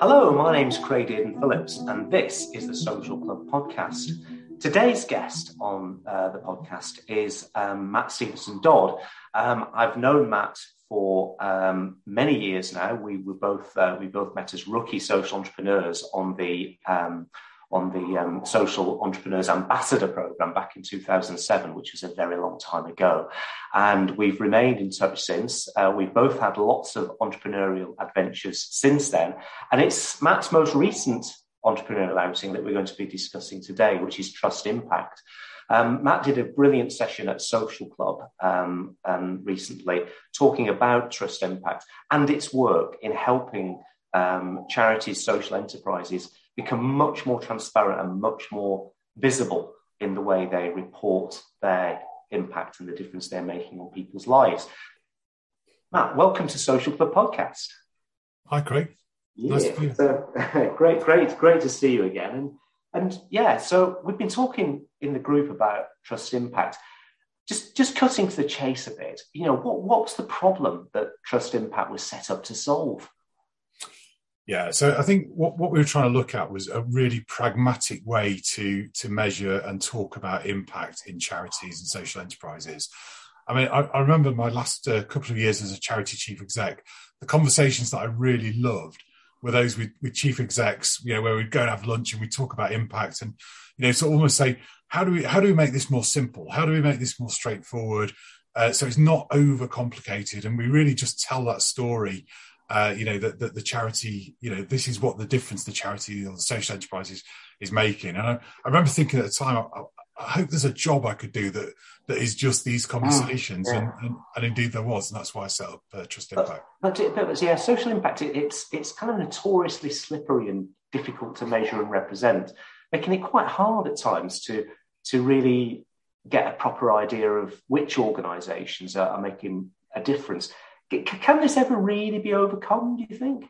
Hello, my name's Craig Dearden Phillips, and this is the Social Club podcast. Today's guest on uh, the podcast is um, Matt Stevenson Dodd. Um, I've known Matt for um, many years now. We were both uh, we both met as rookie social entrepreneurs on the um, on the um, Social Entrepreneurs Ambassador Program back in 2007, which was a very long time ago. And we've remained in touch since. Uh, we've both had lots of entrepreneurial adventures since then. And it's Matt's most recent entrepreneurial outing that we're going to be discussing today, which is Trust Impact. Um, Matt did a brilliant session at Social Club um, um, recently talking about Trust Impact and its work in helping um, charities, social enterprises become much more transparent and much more visible in the way they report their impact and the difference they're making on people's lives. Matt, welcome to Social Club Podcast. Hi, Craig. Yeah, nice so, great, great, great to see you again. And, and yeah, so we've been talking in the group about trust impact. Just, just cutting to the chase a bit, you know, what, what's the problem that Trust Impact was set up to solve? Yeah, so I think what, what we were trying to look at was a really pragmatic way to to measure and talk about impact in charities and social enterprises. I mean, I, I remember my last uh, couple of years as a charity chief exec. The conversations that I really loved were those with, with chief execs, you know, where we'd go and have lunch and we talk about impact and, you know, so almost say, how do we how do we make this more simple? How do we make this more straightforward? Uh, so it's not over complicated, and we really just tell that story uh, you know, that the, the, charity, you know, this is what the difference the charity or the social enterprise is, is making. And I, I remember thinking at the time, I, I, hope there's a job I could do that that is just these mm, conversations, yeah. and, and, and, indeed there was, and that's why I set up uh, Trust Impact. But, but, but yeah, social impact, it, it's it's kind of notoriously slippery and difficult to measure and represent, making it quite hard at times to to really get a proper idea of which organisations are, are making a difference. Can this ever really be overcome? Do you think?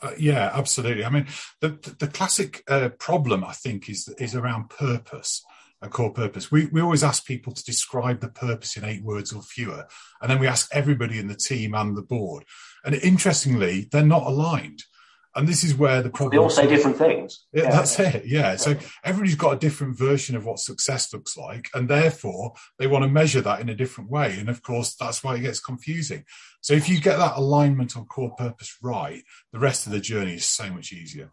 Uh, yeah, absolutely. I mean, the the classic uh, problem I think is is around purpose and core purpose. We we always ask people to describe the purpose in eight words or fewer, and then we ask everybody in the team and the board. And interestingly, they're not aligned. And this is where the problem. They all say different things. Yeah, yeah. That's it. Yeah. So everybody's got a different version of what success looks like, and therefore they want to measure that in a different way. And of course, that's why it gets confusing. So if you get that alignment on core purpose right, the rest of the journey is so much easier.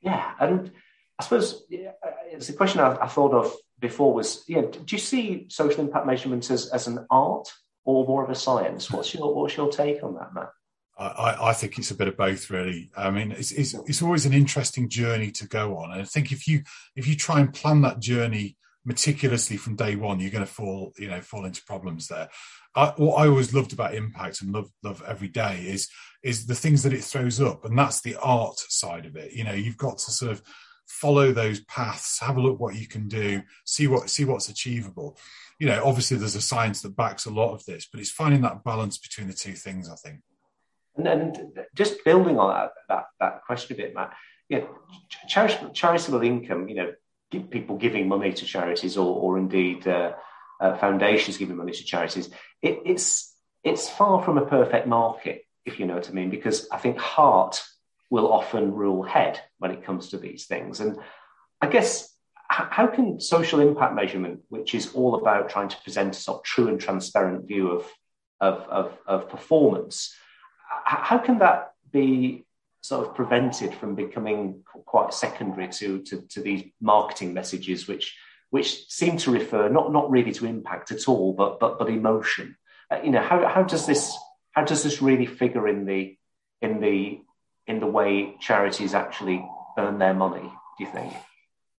Yeah, and I suppose it's a question I, I thought of before was, yeah, do you see social impact measurements as, as an art or more of a science? What's your what's your take on that, Matt? I, I, think it's a bit of both, really. I mean, it's, it's, it's always an interesting journey to go on, and I think if you if you try and plan that journey meticulously from day one, you're going to fall you know fall into problems there. I, what I always loved about Impact and love love every day is is the things that it throws up, and that's the art side of it. You know, you've got to sort of follow those paths, have a look what you can do, see what see what's achievable. You know, obviously there's a science that backs a lot of this, but it's finding that balance between the two things. I think. And, and just building on that, that, that question a bit, Matt, yeah, charitable, charitable income, you know, people giving money to charities or, or indeed uh, uh, foundations giving money to charities, it, it's, it's far from a perfect market, if you know what I mean, because I think heart will often rule head when it comes to these things. And I guess how can social impact measurement, which is all about trying to present a sort of true and transparent view of, of, of, of performance, how can that be sort of prevented from becoming quite secondary to, to, to these marketing messages, which which seem to refer not not really to impact at all, but but but emotion. Uh, you know, how how does this how does this really figure in the in the in the way charities actually earn their money? Do you think?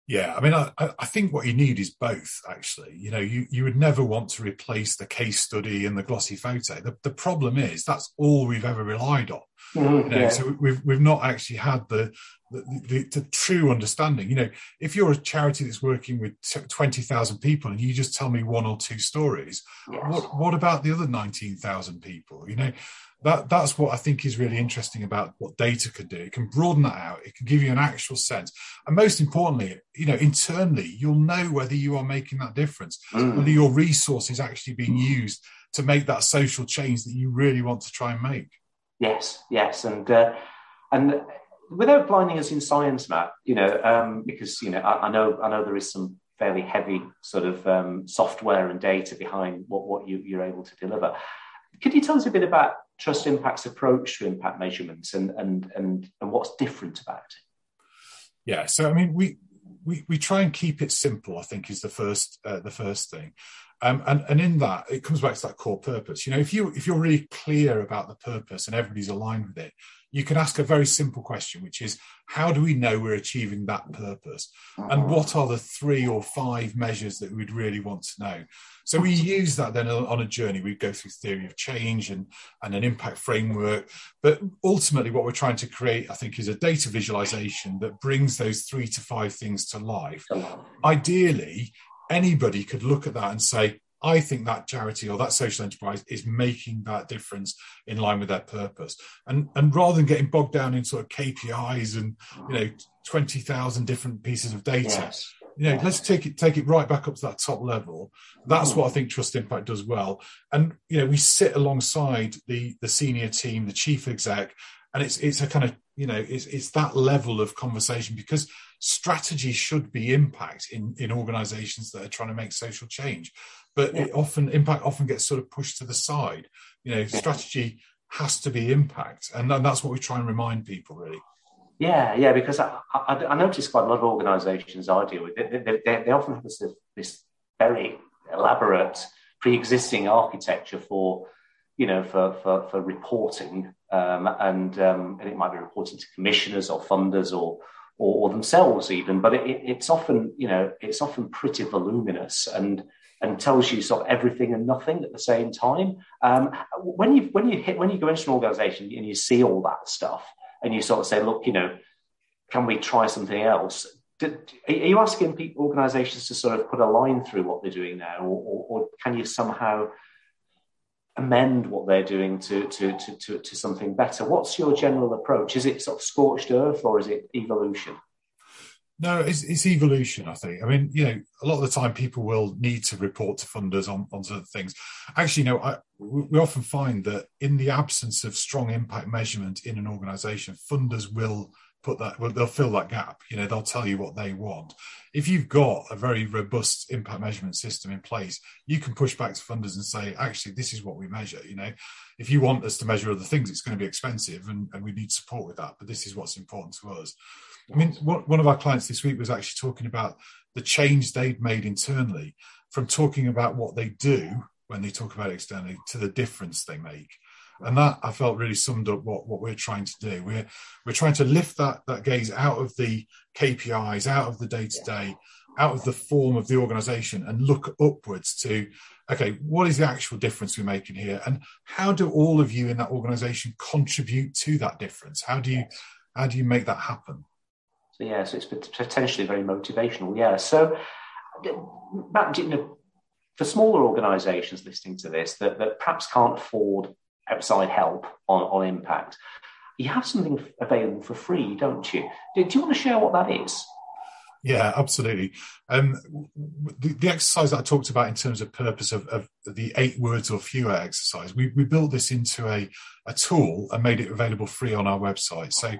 Yeah, I mean, I, I think what you need is both. Actually, you know, you, you would never want to replace the case study and the glossy photo. The, the problem is that's all we've ever relied on. Mm-hmm, you know, yeah. So we've we've not actually had the the, the the, true understanding. You know, if you're a charity that's working with twenty thousand people and you just tell me one or two stories, yes. what what about the other nineteen thousand people? You know, that that's what I think is really interesting about what data could do. It can broaden that out. It can give you an actual sense, and most importantly, you know, internally, you'll know whether you are making that difference, mm. whether your resource is actually being used to make that social change that you really want to try and make. Yes, yes, and uh, and without blinding us in science, Matt, you know, um, because you know, I, I, know, I know there is some fairly heavy sort of um, software and data behind what what you, you're able to deliver. Could you tell us a bit about Trust Impact's approach to impact measurements and and and and what's different about it? Yeah, so I mean, we we we try and keep it simple. I think is the first uh, the first thing. Um, and, and in that, it comes back to that core purpose. You know, if you if you're really clear about the purpose and everybody's aligned with it, you can ask a very simple question, which is how do we know we're achieving that purpose? And uh-huh. what are the three or five measures that we'd really want to know? So we use that then on a journey. We go through theory of change and, and an impact framework. But ultimately, what we're trying to create, I think, is a data visualization that brings those three to five things to life. Ideally, anybody could look at that and say, I think that charity or that social enterprise is making that difference in line with their purpose. And and rather than getting bogged down in sort of KPIs and you know twenty thousand different pieces of data, yes. you know, let's take it take it right back up to that top level. That's mm. what I think Trust Impact does well. And you know, we sit alongside the the senior team, the chief exec, and it's it's a kind of you know it's it's that level of conversation because strategy should be impact in in organizations that are trying to make social change but yeah. it often impact often gets sort of pushed to the side. You know, strategy has to be impact, and that's what we try and remind people really. Yeah, yeah, because I, I, I notice quite a lot of organisations I deal with, they, they, they, they often have this, this very elaborate pre-existing architecture for, you know, for for, for reporting, um, and um, and it might be reporting to commissioners or funders or or, or themselves even, but it, it's often, you know, it's often pretty voluminous and and tells you sort of everything and nothing at the same time. Um, when you when you hit when you go into an organization and you see all that stuff and you sort of say, look, you know, can we try something else? Did, are you asking people, organizations to sort of put a line through what they're doing now, or, or, or can you somehow amend what they're doing to, to, to, to, to something better? What's your general approach? Is it sort of scorched earth or is it evolution? No, it's, it's, evolution. I think. I mean, you know, a lot of the time people will need to report to funders on on certain things. Actually, you know, I, we often find that in the absence of strong impact measurement in an organisation, funders will put that. Well, they'll fill that gap. You know, they'll tell you what they want. If you've got a very robust impact measurement system in place, you can push back to funders and say, actually, this is what we measure. You know, if you want us to measure other things, it's going to be expensive, and, and we need support with that. But this is what's important to us. I mean, one of our clients this week was actually talking about the change they'd made internally from talking about what they do when they talk about externally to the difference they make. And that I felt really summed up what, what we're trying to do. We're we're trying to lift that that gaze out of the KPIs, out of the day to day, out of the form of the organization and look upwards to okay, what is the actual difference we're making here? And how do all of you in that organization contribute to that difference? How do you how do you make that happen? So yeah, so it's potentially very motivational. Yeah. So Matt, you know, for smaller organisations listening to this that, that perhaps can't afford outside help on, on impact, you have something available for free, don't you? Do, do you want to share what that is? Yeah, absolutely. Um, the, the, exercise that I talked about in terms of purpose of, of the eight words or fewer exercise, we, we built this into a, a tool and made it available free on our website. So,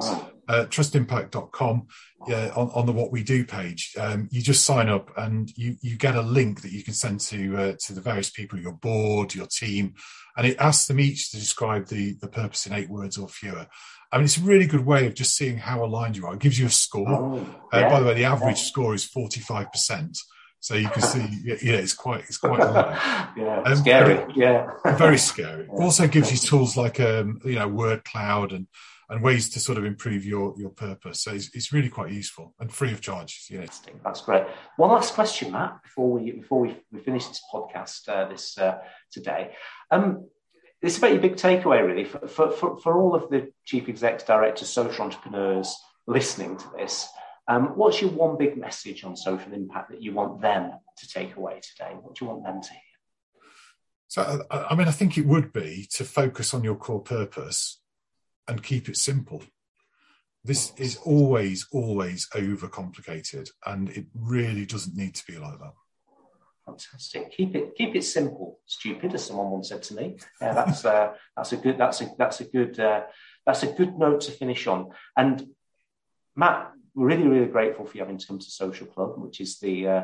uh, trustimpact.com, yeah, on, on the What We Do page, um, you just sign up and you, you get a link that you can send to uh, to the various people, your board, your team, and it asks them each to describe the, the purpose in eight words or fewer. I mean, it's a really good way of just seeing how aligned you are. It gives you a score. Oh, uh, yeah. uh, by the way, the average score is forty five percent. So you can see, yeah, it's quite, it's quite yeah, um, scary. Yeah, very scary. Yeah. Also gives you tools like, um, you know, word cloud and and ways to sort of improve your your purpose. So it's, it's really quite useful and free of charge. Yeah, that's great. One last question, Matt, before we before we, we finish this podcast uh, this uh, today. Um, it's about your big takeaway, really, for, for, for, for all of the chief execs, directors, social entrepreneurs listening to this. Um, what's your one big message on social impact that you want them to take away today? What do you want them to hear? So, I mean, I think it would be to focus on your core purpose and keep it simple. This is always, always overcomplicated, and it really doesn't need to be like that. Fantastic. Keep it keep it simple, stupid, as someone once said to me. Yeah, that's uh, that's a good that's a that's a good uh, that's a good note to finish on. And Matt, we're really, really grateful for you having to come to Social Club, which is the uh,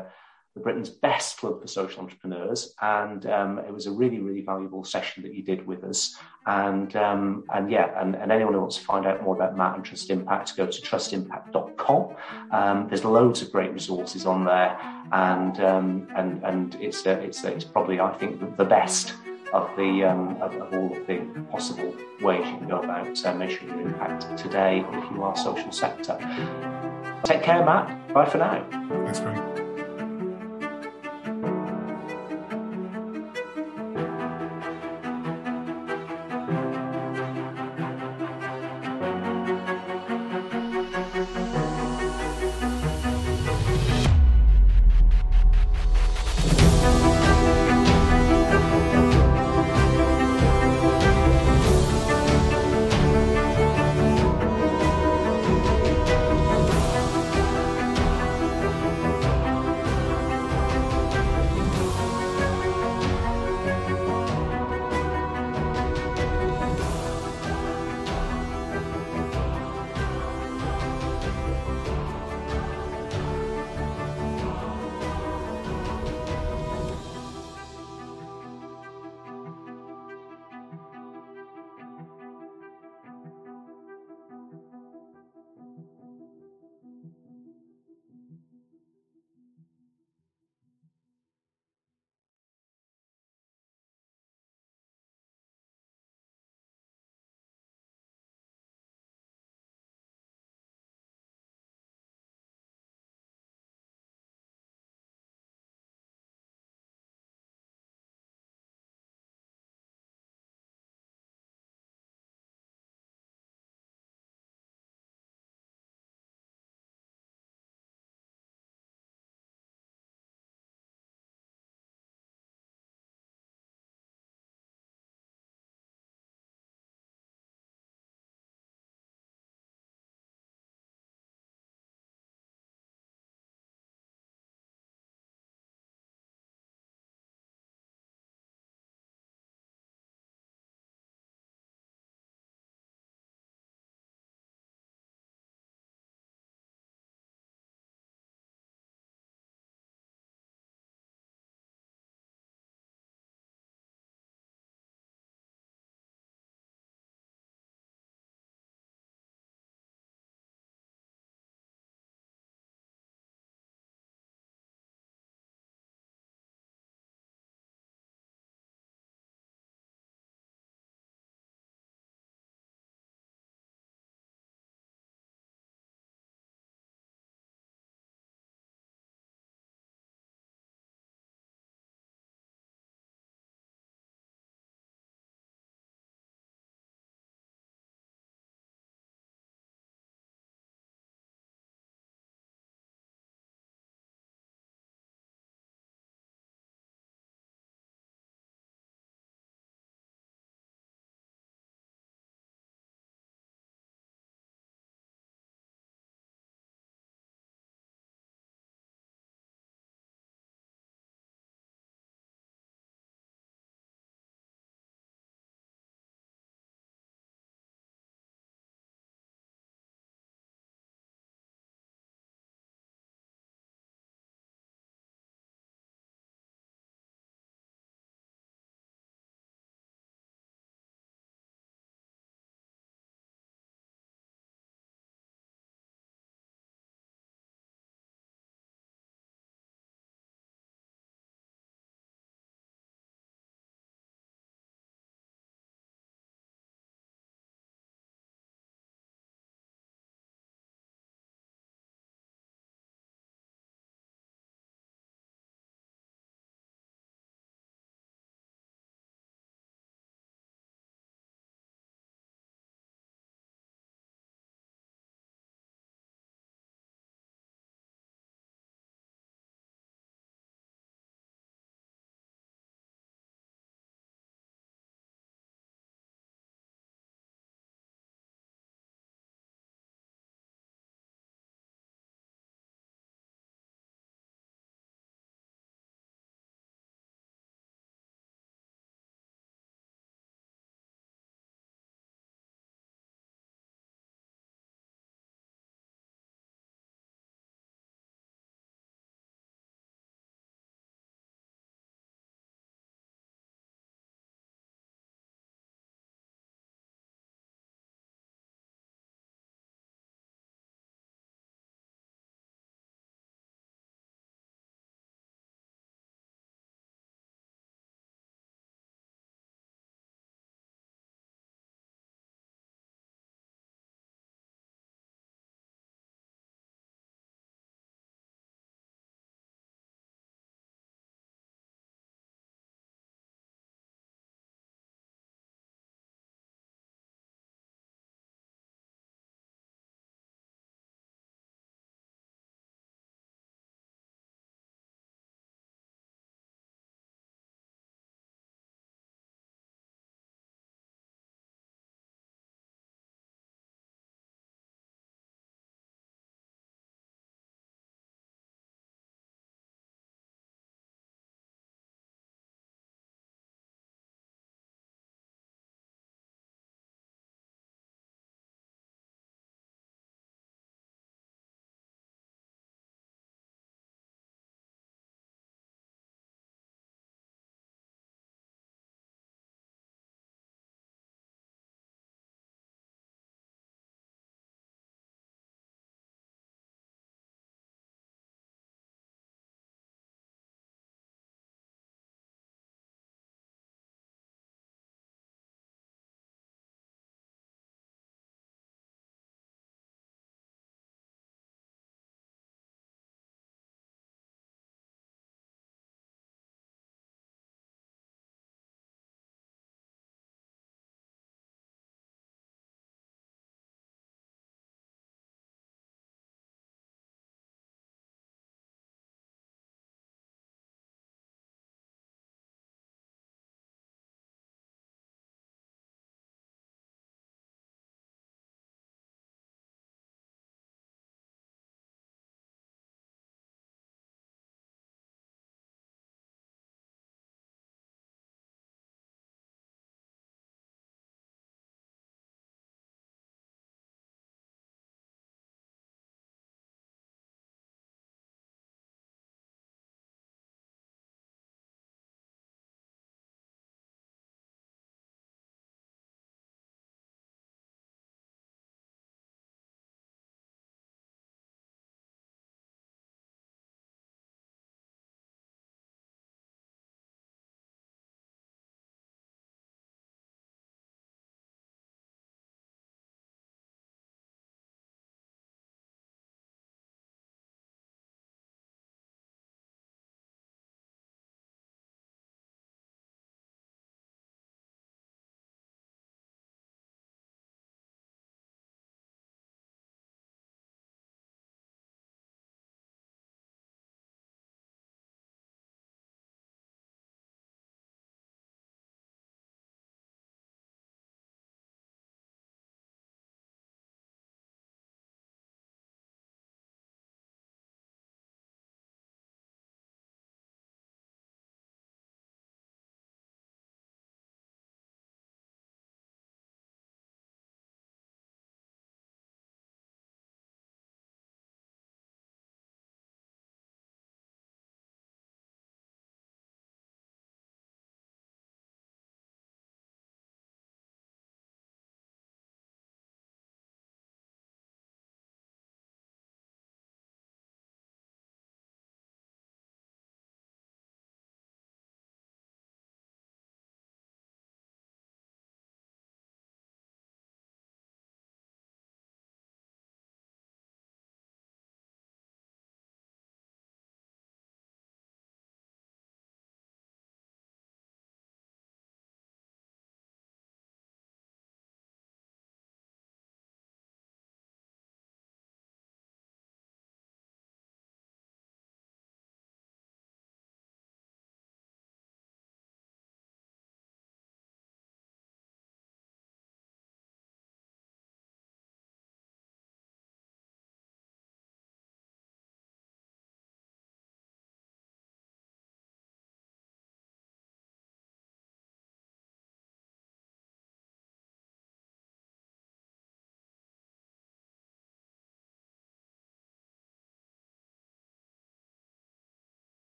the Britain's best club for social entrepreneurs. And um, it was a really, really valuable session that you did with us. And um, and yeah, and, and, anyone who wants to find out more about Matt and Trust Impact, go to trustimpact.com. Um, there's loads of great resources on there, and um, and and it's uh, it's it's probably I think the best of the um, of, of, all of the possible ways you can go about uh, measuring your impact today if you are social sector. Take care, Matt. Bye for now. Thanks, Greg.